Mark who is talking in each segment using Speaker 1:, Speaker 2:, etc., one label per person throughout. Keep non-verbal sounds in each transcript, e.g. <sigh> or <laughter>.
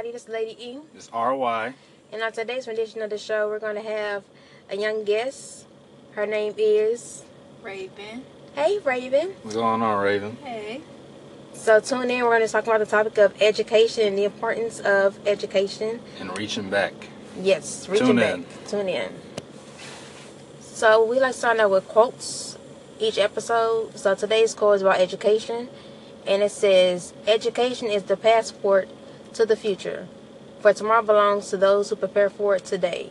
Speaker 1: everybody. This is Lady E.
Speaker 2: It's RY.
Speaker 1: And on today's rendition of the show, we're going to have a young guest. Her name is
Speaker 3: Raven.
Speaker 1: Hey, Raven.
Speaker 2: What's going on, Raven?
Speaker 3: Hey.
Speaker 1: So tune in. We're going to talk about the topic of education and the importance of education.
Speaker 2: And reaching back.
Speaker 1: Yes, reaching
Speaker 2: Tune
Speaker 1: back.
Speaker 2: in.
Speaker 1: Tune in. So we like to start out with quotes each episode. So today's quote is about education, and it says, "Education is the passport to the future, for tomorrow belongs to those who prepare for it today."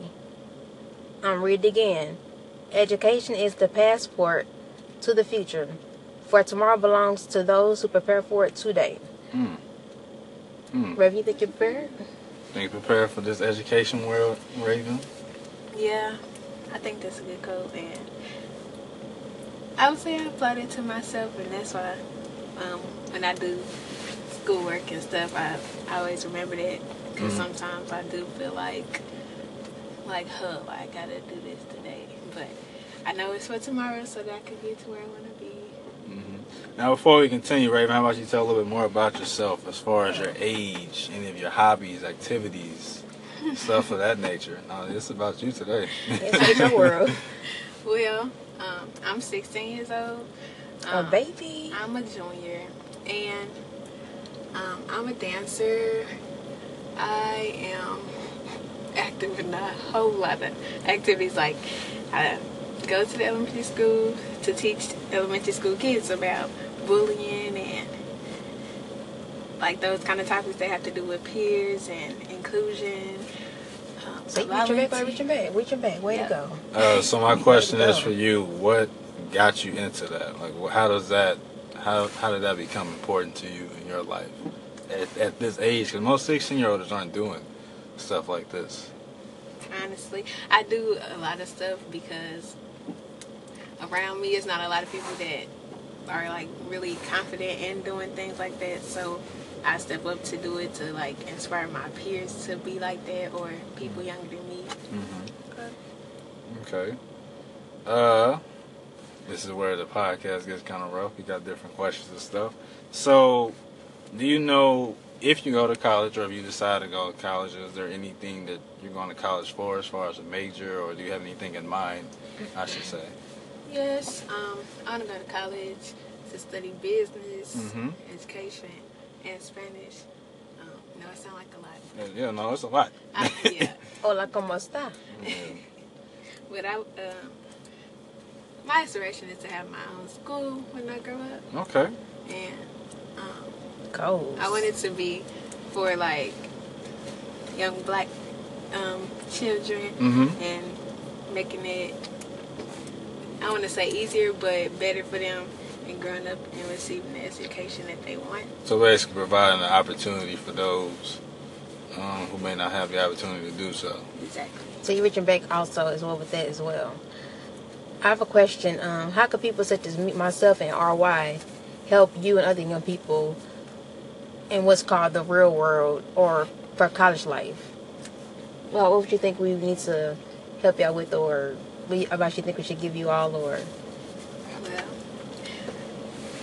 Speaker 1: I'm read again. Education is the passport to the future, for tomorrow belongs to those who prepare for it today.
Speaker 2: Hmm. Hmm.
Speaker 1: Rev, you think you're prepared?
Speaker 2: Think you prepared for this education world, Raven?
Speaker 3: Yeah, I think that's a good quote, and I would say I applied it to myself, and that's why um, when I do schoolwork and stuff, I, I always remember that because
Speaker 2: Mhm.
Speaker 3: sometimes I do feel like, like, huh, I gotta do this today, but I know it's for tomorrow, so that I can get to where I want to be.
Speaker 2: hmm Now, before we continue, Raven, how about you tell a little bit more about yourself as far as your age, any of your hobbies, activities, <laughs> stuff of that nature? No, it's about you today.
Speaker 1: It's your world. <laughs>
Speaker 3: Well, um, I'm 16 years old.
Speaker 1: A
Speaker 3: Um,
Speaker 1: baby.
Speaker 3: I'm a junior, and um, I'm a dancer. I am active in a whole lot of activities. Like I go to the elementary school to teach elementary school kids about bullying and like those kind of topics that have to do with peers and inclusion. Um,
Speaker 1: See,
Speaker 3: so I
Speaker 1: reaching
Speaker 3: went
Speaker 1: back,
Speaker 3: to-
Speaker 1: reaching back, reaching back. Way
Speaker 3: Yeah.
Speaker 1: to go.
Speaker 2: Uh, so my question is for you: What got you into that? Like, how does that? How how did that become important to you in your life at, at this age? Because most sixteen-year-olds aren't doing stuff like this.
Speaker 3: honestly. I do a lot of stuff because around me is not a lot of people that are like really confident in doing things like that. So I step up to do it to like inspire my peers to be like that or people younger than me.
Speaker 2: Mm-hmm. Okay. Uh, this is where the podcast gets kind of rough. You got different questions and stuff. So, do you know if you go to college or if you decide to go to college, is there anything that you're going to college for as far as a major, or do you have anything in mind? I should say.
Speaker 3: Yes, um, I want to go to college to study business,
Speaker 2: Mhm.
Speaker 3: education, and Spanish. Um, no, it sounds like a lot.
Speaker 2: Yeah, Yeah, no, it's a lot.
Speaker 3: I, yeah. <laughs>
Speaker 1: Hola, ¿cómo está?
Speaker 2: Yeah. <laughs>
Speaker 3: But I, um, my aspiration is to have my own school when I grow up,
Speaker 2: Okay.
Speaker 3: and um,
Speaker 1: Goals.
Speaker 3: I want it to be for like young black um, children
Speaker 2: Mm-hmm.
Speaker 3: and making it. I want to say easier, but better for them and growing up and receiving the education that they want.
Speaker 2: So basically, providing an opportunity for those um, who may not have the opportunity to do so.
Speaker 3: Exactly.
Speaker 1: So you're reaching back also as well with that as well. I have a question. Um, how could people such as me, myself and RY help you and other young people in what's called the real world or for college life? Well, what would you think we need to help y'all with, or about you think we should give you all, or
Speaker 3: Well,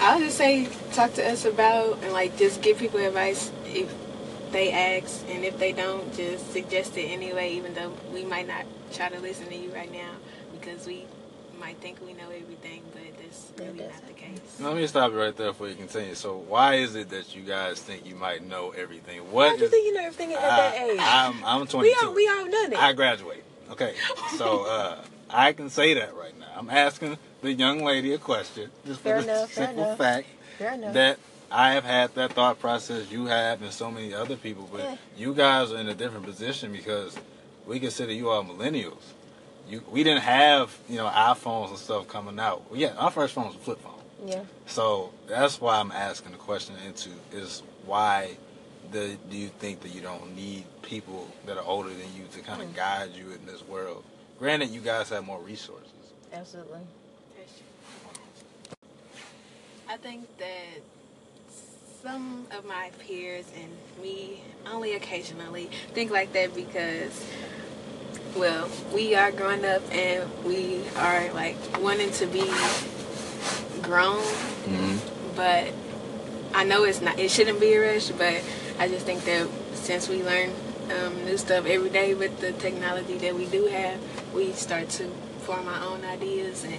Speaker 3: I'll just say talk to us about and like just give people advice if they ask, and if they don't, just suggest it anyway. Even though we might not try to listen to you right now because we might think we know everything, but that's
Speaker 1: That
Speaker 3: really
Speaker 1: does
Speaker 3: not the case.
Speaker 2: Let me stop you right there before you continue. So, why is it that you guys think you might know everything?
Speaker 1: How
Speaker 2: What
Speaker 1: do you
Speaker 2: is?
Speaker 1: think you know everything at that age?
Speaker 2: I'm I'm
Speaker 1: we
Speaker 2: 22.
Speaker 1: all we all done it.
Speaker 2: I graduate. Okay, so <laughs> uh, I can say that right now. I'm asking the young lady a question, just for
Speaker 1: Fair
Speaker 2: the
Speaker 1: enough, fair
Speaker 2: simple
Speaker 1: enough.
Speaker 2: fact
Speaker 1: Fair enough.
Speaker 2: that I have had that thought process. You have, and so many other people. But
Speaker 1: Yeah.
Speaker 2: you guys are in a different position because we consider you all millennials. You, we didn't have you know iPhones and stuff coming out. Yeah, our first phone was a flip phone.
Speaker 1: yeah.
Speaker 2: So that's why I'm asking the question into is why the, do you think that you don't need people that are older than you to kind of
Speaker 1: Mm.
Speaker 2: guide you in this world? Granted, you guys have more resources.
Speaker 1: Absolutely.
Speaker 3: I think that some of my peers and me only occasionally think like that because well we are growing up and we are like wanting to be grown
Speaker 2: Mm-hmm.
Speaker 3: but I know it's not it shouldn't be a rush but I just think that since we learn um, new stuff every day with the technology that we do have, we start to form our own ideas and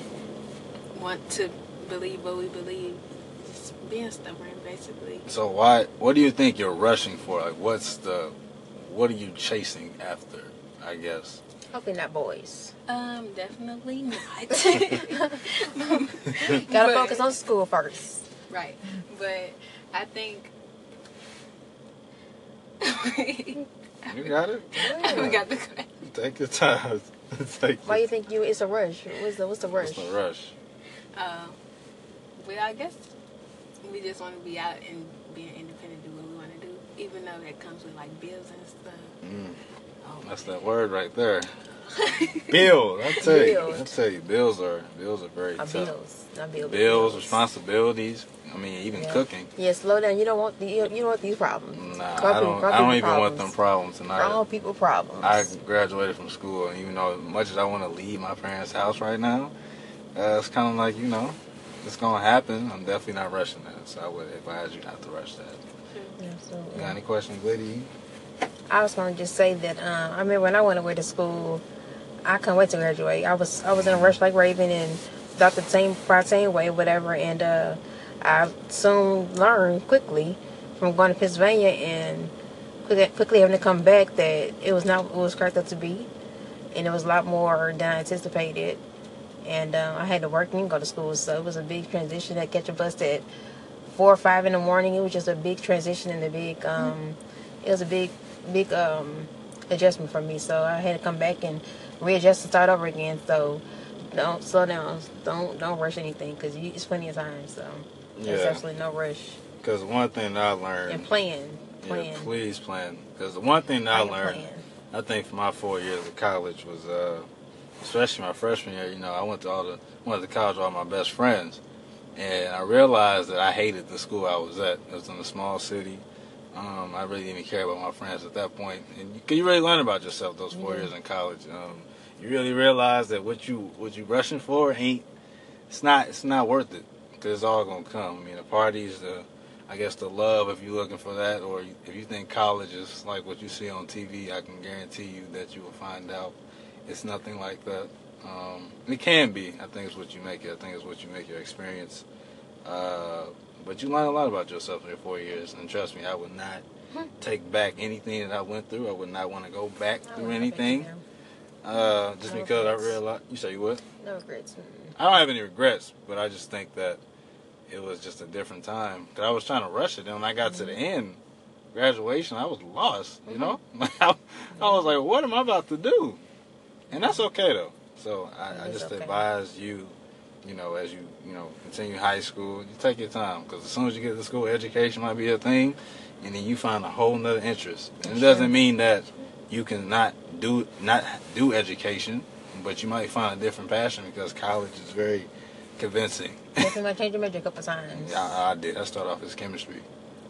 Speaker 3: want to believe what we believe. Just being stubborn, basically.
Speaker 2: So why? What do you think you're rushing for? Like, what's the? What are you chasing after? I guess.
Speaker 1: Hopefully not boys.
Speaker 3: Um, definitely not. <laughs> <laughs>
Speaker 1: Gotta
Speaker 3: But-
Speaker 1: focus on school first.
Speaker 3: Right, but I think. <laughs>
Speaker 2: You got it.
Speaker 3: I haven't got the question.
Speaker 2: Take your time. Take
Speaker 1: Why
Speaker 2: your-
Speaker 1: you think you? It's a rush. What's the What's the rush?
Speaker 2: What's the rush?
Speaker 3: Uh, well, I guess we just want to be out and being independent, do what we want to do, even though that comes with like bills and stuff.
Speaker 2: Mm,
Speaker 3: Oh,
Speaker 2: that's that word right there. <laughs> Bills. I tell you. I tell you, bills are bills are very tough.
Speaker 1: bills, not bills.
Speaker 2: Bills, responsibilities. I mean, even
Speaker 1: Yeah.
Speaker 2: cooking.
Speaker 1: Yeah, slow down. You don't want the, you, don't want these problems.
Speaker 2: Nah,
Speaker 1: Grown
Speaker 2: I don't. I don't even want them problems. And I,
Speaker 1: Grown people problems.
Speaker 2: I graduated from school, and even though as much as I want to leave my parents' house right now, uh, it's kind of like you know, it's gonna happen. I'm definitely not rushing that, so I would advise you not to rush that.
Speaker 1: Yeah, so,
Speaker 2: You got any questions, lady?
Speaker 1: I was going to just say that um, I remember when I went away to school, I couldn't wait to graduate. I was I was in a rush like Raven and thought the same same way, whatever. And uh, I soon learned quickly from going to Pennsylvania and quickly, having to come back that it was not what was cracked up to be, and it was a lot more than I anticipated. And uh, I had to work and go to school, so it was a big transition. I catch a bus at four or five in the morning. It was just a big transition and a big um, it was a big big um adjustment for me. So I had to come back and readjust and start over again. So don't slow down. Don't don't rush anything because it's plenty of time. So there's
Speaker 2: Yeah.
Speaker 1: absolutely no rush.
Speaker 2: Because one thing I learned,
Speaker 1: And plan, plan,
Speaker 2: yeah, please plan. Because the one thing that I
Speaker 1: plan,
Speaker 2: learned,
Speaker 1: plan.
Speaker 2: I think for my four years of college was, uh, especially my freshman year. You know, I went to all the went to college with all my best friends, and I realized that I hated the school I was at. It was in a small city. Um, I really didn't even care about my friends at that point, and you, you really learn about yourself those 4
Speaker 1: Yeah.
Speaker 2: years in college. Um, you really realize that what you what you rushing for ain't it's not it's not worth it because it's all gonna come. I mean, the parties, the I guess the love if you're looking for that, or if you think college is like what you see on TV, I can guarantee you that you will find out it's nothing like that. Um, and it can be. I think it's what you make it. I think it's what you make your experience. Uh, but you learn a lot about yourself in your four years, and trust me, I would not take back anything that I went through. I would not want to go back
Speaker 1: I
Speaker 2: through anything, uh, just
Speaker 1: No
Speaker 2: because I
Speaker 1: regrets.
Speaker 2: realized. You say you would?
Speaker 1: No regrets.
Speaker 2: I don't have any regrets, but I just think that it was just a different time. Cause I was trying to rush it, and when I got to the end, graduation, I was lost. You know, <laughs> I, I was like, "What am I about to do?" And that's okay though. So I, I just
Speaker 1: okay.
Speaker 2: advise you, you know, as you you know continue high school, you take your time. Cause as soon as you get to school, education might be a thing, and then you find a whole nother interest. And it doesn't mean that you can not do not do education, but you might find a different passion because college is very convincing.
Speaker 1: Definitely might change your major a couple times.
Speaker 2: I, I did. I started off as chemistry.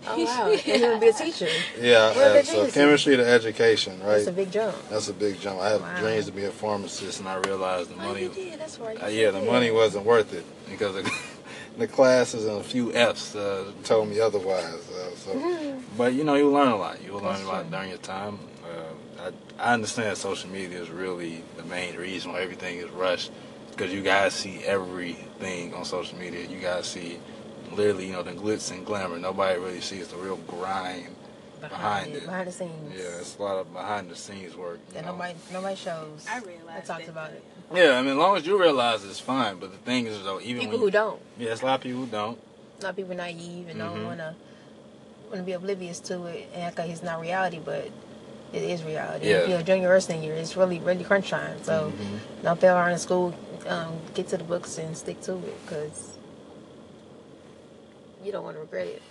Speaker 1: Oh wow! <laughs> and you would be a teacher.
Speaker 2: Yeah,
Speaker 1: Where
Speaker 2: uh, so chemistry to education, right?
Speaker 1: That's a big jump.
Speaker 2: That's a big jump. I had
Speaker 1: Wow.
Speaker 2: dreams to be a pharmacist, and I realized the
Speaker 1: Oh,
Speaker 2: money.
Speaker 1: you did. That's right.
Speaker 2: Uh, yeah, the money wasn't worth it because the, <laughs> the classes and a few Fs uh, told me otherwise. Uh, so, but you know, you learn a lot. You learn
Speaker 1: That's
Speaker 2: a lot
Speaker 1: true.
Speaker 2: during your time. Uh, I, I understand social media is really the main reason why everything is rushed because you guys see everything on social media. You guys see literally, you know, the glitz and glamour. Nobody really sees the real grind. behind it.
Speaker 1: behind the scenes.
Speaker 2: Yeah, it's a lot of behind the scenes work. you
Speaker 1: that
Speaker 2: know.
Speaker 1: nobody nobody shows.
Speaker 3: I realized.
Speaker 1: I talked about it.
Speaker 2: Yeah, I mean, as long as you realize it's fine. But the thing is, though, even
Speaker 1: People
Speaker 2: when
Speaker 1: who don't.
Speaker 2: yeah, it's a lot of people who don't.
Speaker 1: A lot of people naive and
Speaker 2: Mhm.
Speaker 1: don't wanna wanna be oblivious to it and act like it's not reality, but it is reality.
Speaker 2: Yeah.
Speaker 1: If you're a junior or senior, it's really really crunch time. So
Speaker 2: Mhm.
Speaker 1: don't fail around in school. Um, get to the books and stick to it because you don't want to regret it.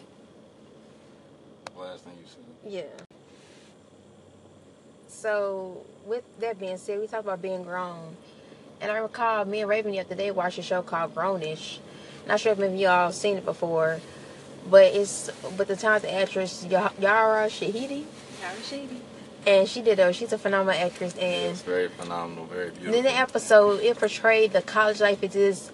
Speaker 2: Last thing you said.
Speaker 1: Yeah. So, with that being said, we talked about being grown. And I recall me and Raven the other day watched a show called Grownish. Not sure if maybe y'all seen it before, but it's but the talented actress Ya- Yara Shahidi,
Speaker 3: Yara Shahidi.
Speaker 1: and she did though. she's a phenomenal actress, and
Speaker 2: it's very phenomenal, very beautiful.
Speaker 1: in the episode it portrayed the college life as this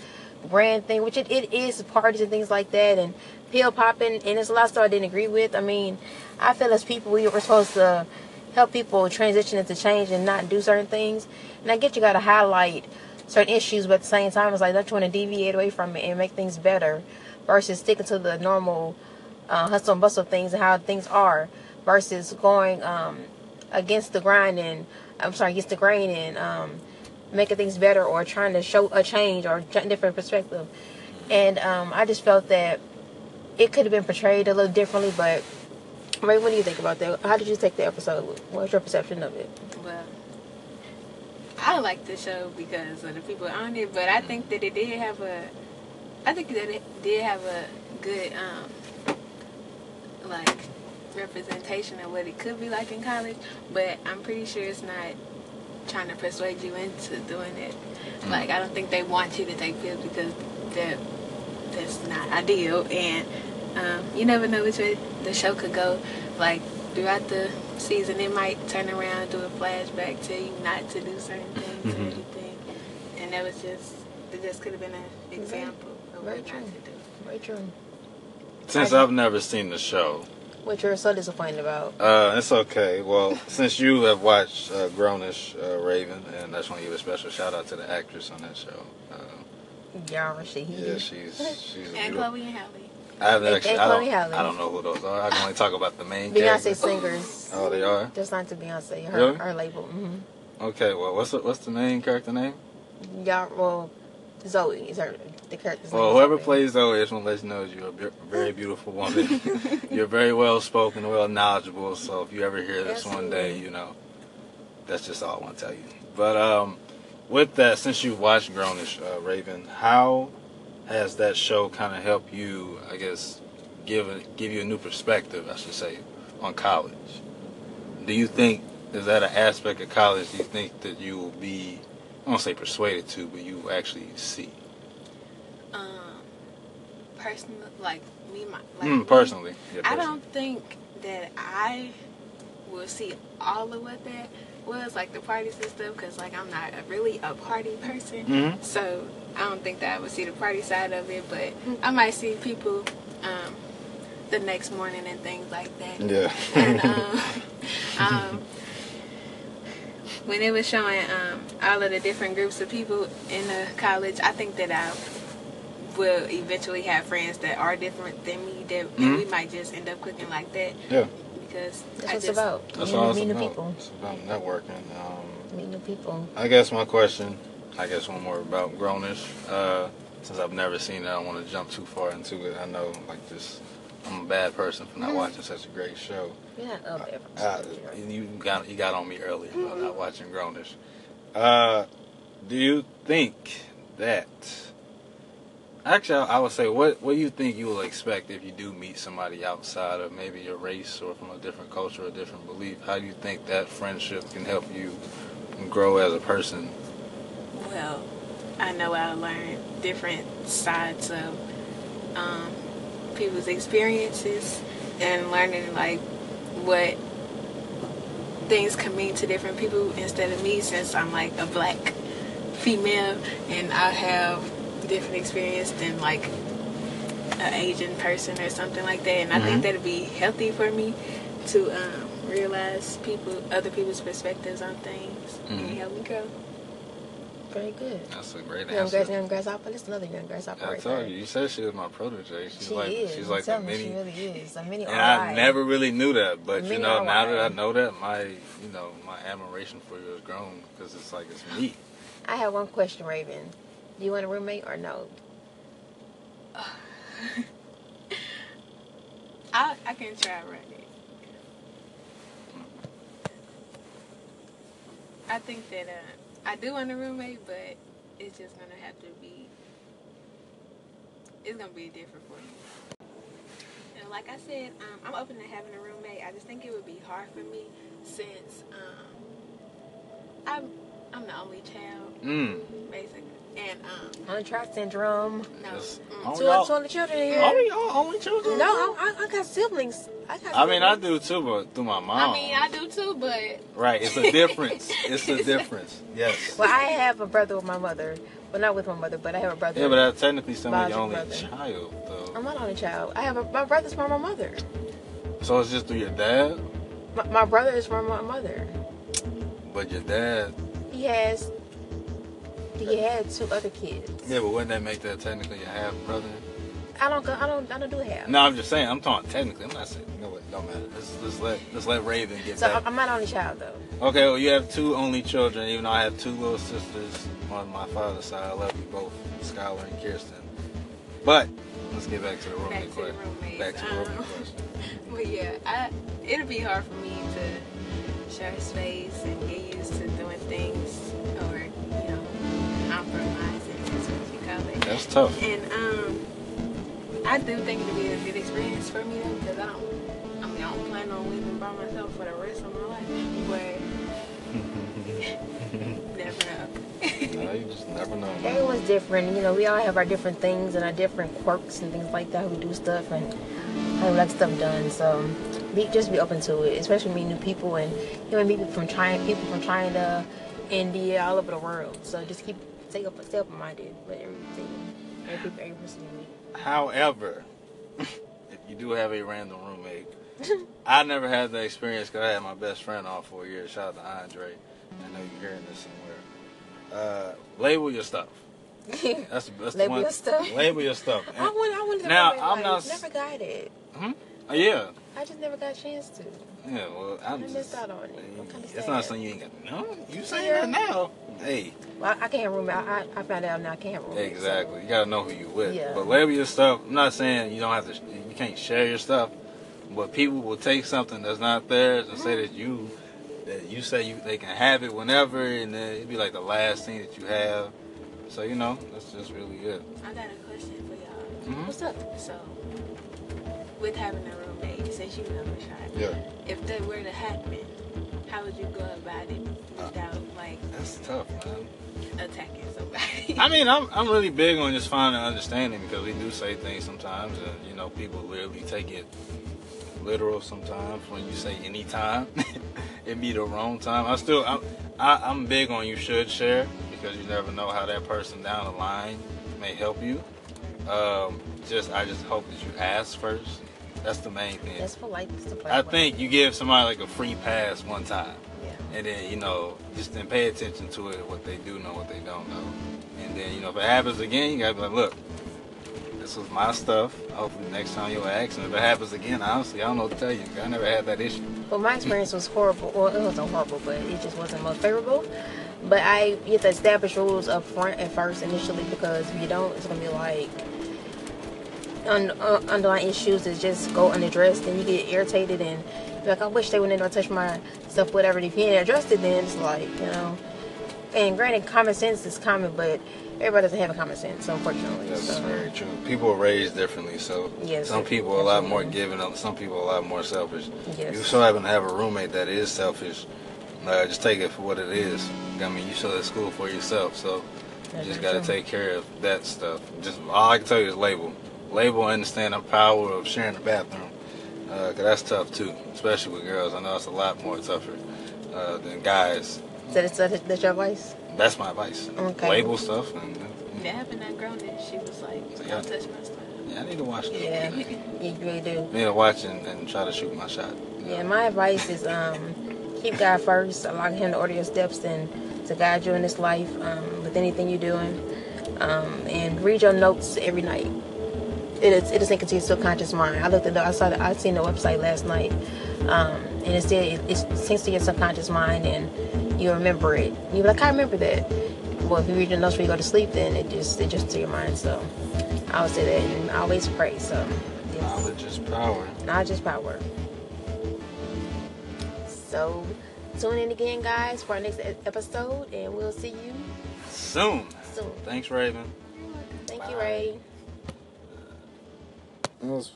Speaker 1: brand thing, which it, it is parties and things like that, and pill popping, and there's a lot of stuff I didn't agree with. I mean, I feel as people we were supposed to help people transition into change and not do certain things. And I get you got to highlight certain issues, but at the same time, it's like don't you want to deviate away from it and make things better versus sticking to the normal uh, hustle and bustle things and how things are versus going um, against the grind and I'm sorry, against the grain and um, making things better or trying to show a change or different perspective. And um, I just felt that it could have been portrayed a little differently, but Ray, what do you think about that? How did you take the episode? What was your perception of it?
Speaker 3: Well, I like the show because of the people on it, but I think that it did have a, I think that it did have a good, um, like, representation of what it could be like in college. But I'm pretty sure it's not trying to persuade you into doing it. Like, I don't think they want you to take pills because that that's not ideal, and um, you never know which way the show could go. Like throughout the season, it might turn around, do a flashback, tell you not to do certain things or
Speaker 2: Mhm.
Speaker 3: anything, and that was just it just could have been an example of
Speaker 1: Very
Speaker 3: what
Speaker 1: true.
Speaker 3: not to do.
Speaker 1: Very true.
Speaker 2: Since I've never seen the show,
Speaker 1: What you're so disappointed about?
Speaker 2: uh, it's okay. Well, <laughs> since you have watched uh, Grownish uh, Raven, and I just want to give a special shout out to the actress on that show. Uh,
Speaker 1: Yara Shahidi.
Speaker 2: yeah, she's <laughs> she's
Speaker 3: And
Speaker 2: beautiful.
Speaker 3: Chloe and Halle.
Speaker 2: I haven't
Speaker 1: And-
Speaker 2: actually.
Speaker 1: and
Speaker 2: I don't.
Speaker 1: Halle.
Speaker 2: I don't know who those are. I can only talk about the main
Speaker 1: Beyonce
Speaker 2: characters.
Speaker 1: singers.
Speaker 2: Oh, they are.
Speaker 1: Just not to Beyonce. Her,
Speaker 2: Really?
Speaker 1: her label. hmm
Speaker 2: Okay. Well, what's the, what's the main character name?
Speaker 1: Yara, well, Zoe is her. The character's name
Speaker 2: Well, whoever
Speaker 1: Zoe.
Speaker 2: plays Zoe, I just want to let you know you're a be- very <laughs> beautiful woman. <laughs> you're very well spoken, well knowledgeable. So if you ever hear this one day, you know, that's just all I want to tell you. But um, with that, since you've watched Grownish uh, Raven, how has that show kind of helped you? I guess give a, give you a new perspective, I should say, on college. Do you think is that an aspect of college? Do you think that you will be? I won't say persuaded to, but you actually see.
Speaker 3: Um, personally, like me, my like
Speaker 2: Mm,
Speaker 3: me,
Speaker 2: personally, yeah,
Speaker 3: I don't think that I will see all of what that was, like the parties and stuff, because like I'm not a, really a party person.
Speaker 2: Mhm.
Speaker 3: So I don't think that I would see the party side of it, but I might see people um, the next morning and things like that.
Speaker 2: Yeah.
Speaker 3: And um, <laughs> um, when it was showing um, all of the different groups of people in the college, I think that I will eventually have friends that are different than me. That and we might just end up clicking like that
Speaker 2: yeah.
Speaker 3: because
Speaker 1: That's
Speaker 3: I
Speaker 1: what it's about.
Speaker 2: That's
Speaker 1: meeting,
Speaker 2: all it's
Speaker 1: meeting
Speaker 2: about.
Speaker 1: people.
Speaker 2: It's about networking. Um,
Speaker 1: Meeting new people.
Speaker 2: I guess my question, I guess one more about Grownish. Uh, since I've never seen it, I don't want to jump too far into it. I know, like this, I'm a bad person for not watching such a great show.
Speaker 1: You're not up there.
Speaker 2: Uh, you got you got on me earlier about not watching Grownish. Uh, do you think that? Actually, I would say, what what do you think you will expect if you do meet somebody outside of maybe your race or from a different culture or different belief? How do you think that friendship can help you grow as a person?
Speaker 3: well, I know I learned different sides of um, people's experiences and learning like what things can mean to different people instead of me since I'm like a black female and I have different experience than like an Asian person or something like that and I
Speaker 2: Mhm.
Speaker 3: think that'd be healthy for me to um, realize people other people's perspectives on things
Speaker 2: Mhm.
Speaker 3: and help me grow.
Speaker 1: Very good.
Speaker 2: That's a great
Speaker 1: Young,
Speaker 2: answer.
Speaker 1: grass, young grasshopper. That's another young grasshopper
Speaker 2: I
Speaker 1: right
Speaker 2: told
Speaker 1: there.
Speaker 2: you. You said she was my protege. She's
Speaker 1: She
Speaker 2: like
Speaker 1: is.
Speaker 2: she's like a
Speaker 1: telling
Speaker 2: mini.
Speaker 1: She really is. A mini
Speaker 2: And I never really knew that, but you know, now that I know that, my you know my admiration for you has grown because it's like it's me.
Speaker 1: I have one question, Raven. Do you want a roommate or no? <laughs>
Speaker 3: I I can try run it. I think that uh, I do want a roommate, but it's just gonna have to be. It's gonna be different for me. And like I said, um, I'm open to having a roommate. I just think it would be hard for me since um, I'm I'm I'm the only child,
Speaker 2: Mm.
Speaker 3: basically, and um,
Speaker 1: Only child syndrome.
Speaker 3: no.
Speaker 2: Yes.
Speaker 3: mm.
Speaker 1: Two,
Speaker 2: y'all-
Speaker 1: two other children in here.
Speaker 2: Only, only children?
Speaker 1: No, I, I, I got siblings. I
Speaker 2: mean, I do too, but through my mom.
Speaker 3: I mean, I do too, but
Speaker 2: Right, it's a difference. it's a <laughs> difference. Yes.
Speaker 1: Well, I have a brother with my mother. Well, not with my mother, but I have a brother.
Speaker 2: Yeah, but that's technically still your
Speaker 1: Biological
Speaker 2: only
Speaker 1: brother.
Speaker 2: child, though.
Speaker 1: I'm not only child. I have a, my brother's from my mother.
Speaker 2: So it's just through your dad,
Speaker 1: My, my brother is from my mother.
Speaker 2: but your dad.
Speaker 1: He has. He had two other kids.
Speaker 2: Yeah, but wouldn't that make that technically your half brother?
Speaker 1: I don't. go- I don't. I don't do half.
Speaker 2: No, I'm just saying. I'm talking technically. I'm not saying. You know what? Don't matter. Let's, let's let let's let Raven get
Speaker 1: So
Speaker 2: back.
Speaker 1: I'm I'm not only child though.
Speaker 2: Okay, well, you have two only children, even though I have two little sisters on my father's side. I love you both, Skylar and Kirsten. But let's get back to the
Speaker 3: back
Speaker 2: roommate
Speaker 3: to the
Speaker 2: question.
Speaker 3: roommates.
Speaker 2: Back to the
Speaker 3: Um,
Speaker 2: roommate question. <laughs>
Speaker 3: But yeah, I it'll be hard for me to share space and get used to doing things or you know compromising. That's you call.
Speaker 2: That's tough.
Speaker 3: And um, I do think it'll be a good experience for me though, because I don't. I mean, I don't plan on living by myself for the rest of my life, but <laughs> never know.
Speaker 2: no, you just never know. man.
Speaker 1: Everyone's different. You know, we all have our different things and our different quirks and things like that. We do stuff and how we like stuff done. So be just be open to it, especially meet new people and you know meet people from China, people from China, India, all over the world. So just keep stay up, stay open minded with everything, every every person you meet.
Speaker 2: However, <laughs> if you do have a random roommate, <laughs> I never had that experience because I had my best friend all four years. Shout out to Andre. I know you're hearing this somewhere. Uh, label your stuff. That's, that's the
Speaker 1: Label
Speaker 2: one.
Speaker 1: your stuff?
Speaker 2: Label your stuff.
Speaker 1: I want, I wanted to
Speaker 2: Now, I'm not
Speaker 1: Never got it.
Speaker 2: Oh, yeah.
Speaker 1: I just never got a chance to.
Speaker 2: Yeah, well, I'm
Speaker 1: I
Speaker 2: just.
Speaker 1: missed out on it. I'm kinda
Speaker 2: it's not something you ain't got. No, you saying
Speaker 1: Yeah.
Speaker 2: that now. Hey,
Speaker 1: Well, I can't room I, I, I found out now I can't roommate. so-
Speaker 2: exactly. You gotta know who you with.
Speaker 1: Yeah.
Speaker 2: But label your stuff. I'm not saying you don't have to. You can't share your stuff, but people will take something that's not theirs and say that you that you say you they can have it whenever, and then it'd be like the last thing that you have. So you know, that's just really good.
Speaker 3: I got a question for y'all.
Speaker 2: Mhm.
Speaker 1: What's up?
Speaker 3: So, with having a roommate, since you know Rashad,
Speaker 2: Yeah,
Speaker 3: if that were to happen, how would you go about it without like
Speaker 2: that's tough, man.
Speaker 3: attacking somebody?
Speaker 2: I mean, I'm I'm really <laughs> big on just finding understanding because we do say things sometimes, and you know, people literally take it literal sometimes when you say anytime. <laughs> it be the wrong time. I still I'm I, I'm big on you should share because you never know how that person down the line may help you. Um, just I just hope that you ask first. That's the main thing.
Speaker 1: That's. That's the
Speaker 2: I think you give somebody like a free pass one time.
Speaker 1: Yeah.
Speaker 2: And then, you know, just then pay attention to it, what they do know, what they don't know. And then, you know, if it happens again, you gotta be like, look, this was my stuff. Hopefully next time you'll ask. And if it happens again, honestly, I don't know what to tell you. I never had that issue.
Speaker 1: Well, my experience was horrible. Well, it wasn't horrible, but it just wasn't most favorable. But I you have to establish rules up front at first initially because if you don't, it's gonna be like un, uh, underlying issues that just go unaddressed, and you get irritated and be like, I wish they wouldn't have touched my stuff, whatever. If you ain't addressed it, then it's like you know. And granted, common sense is common, but everybody doesn't have a common sense, unfortunately.
Speaker 2: That's
Speaker 1: so.
Speaker 2: very true. People are raised differently, so
Speaker 1: Yes,
Speaker 2: some people are a lot more giving, some people are a lot more selfish.
Speaker 1: Yes.
Speaker 2: You so happen to have a roommate that is selfish. Uh, just take it for what it is. I mean, you still at school for yourself, so you
Speaker 1: That's
Speaker 2: just got to take care of that stuff. Just all I can tell you is label. Label, and understand the power of sharing the bathroom, because that's tough too, especially with girls. I know it's a lot more tougher uh, than guys.
Speaker 1: So that's, that's your advice?
Speaker 2: That's my advice.
Speaker 1: Okay.
Speaker 2: Label stuff, and uh,
Speaker 3: That happened that grown and she was like,
Speaker 2: So
Speaker 3: don't touch my stuff.
Speaker 2: yeah, I need to watch. that.
Speaker 1: Yeah, <laughs> you really do.
Speaker 2: I need to watch and, and try to shoot my shot.
Speaker 1: Yeah, my advice is um, keep God first. Allow Him to order your steps and to guide you in this life um, with anything you're doing. Um, and read your notes every night. It is it is to your subconscious mind. I looked at the I saw the, I seen the website last night, um, and it said it, it sinks to your subconscious mind and you remember it. You're like I remember that. Well, if you read your notes before you go to sleep, then it just it just to your mind. So I would say that and I always pray. So yes.
Speaker 2: Knowledge is power.
Speaker 1: not just power. So, tune in again, guys, for our next episode, and we'll see you
Speaker 2: Soon.
Speaker 1: soon.
Speaker 2: Thanks, Raven.
Speaker 1: Thank you, Ray.
Speaker 2: It was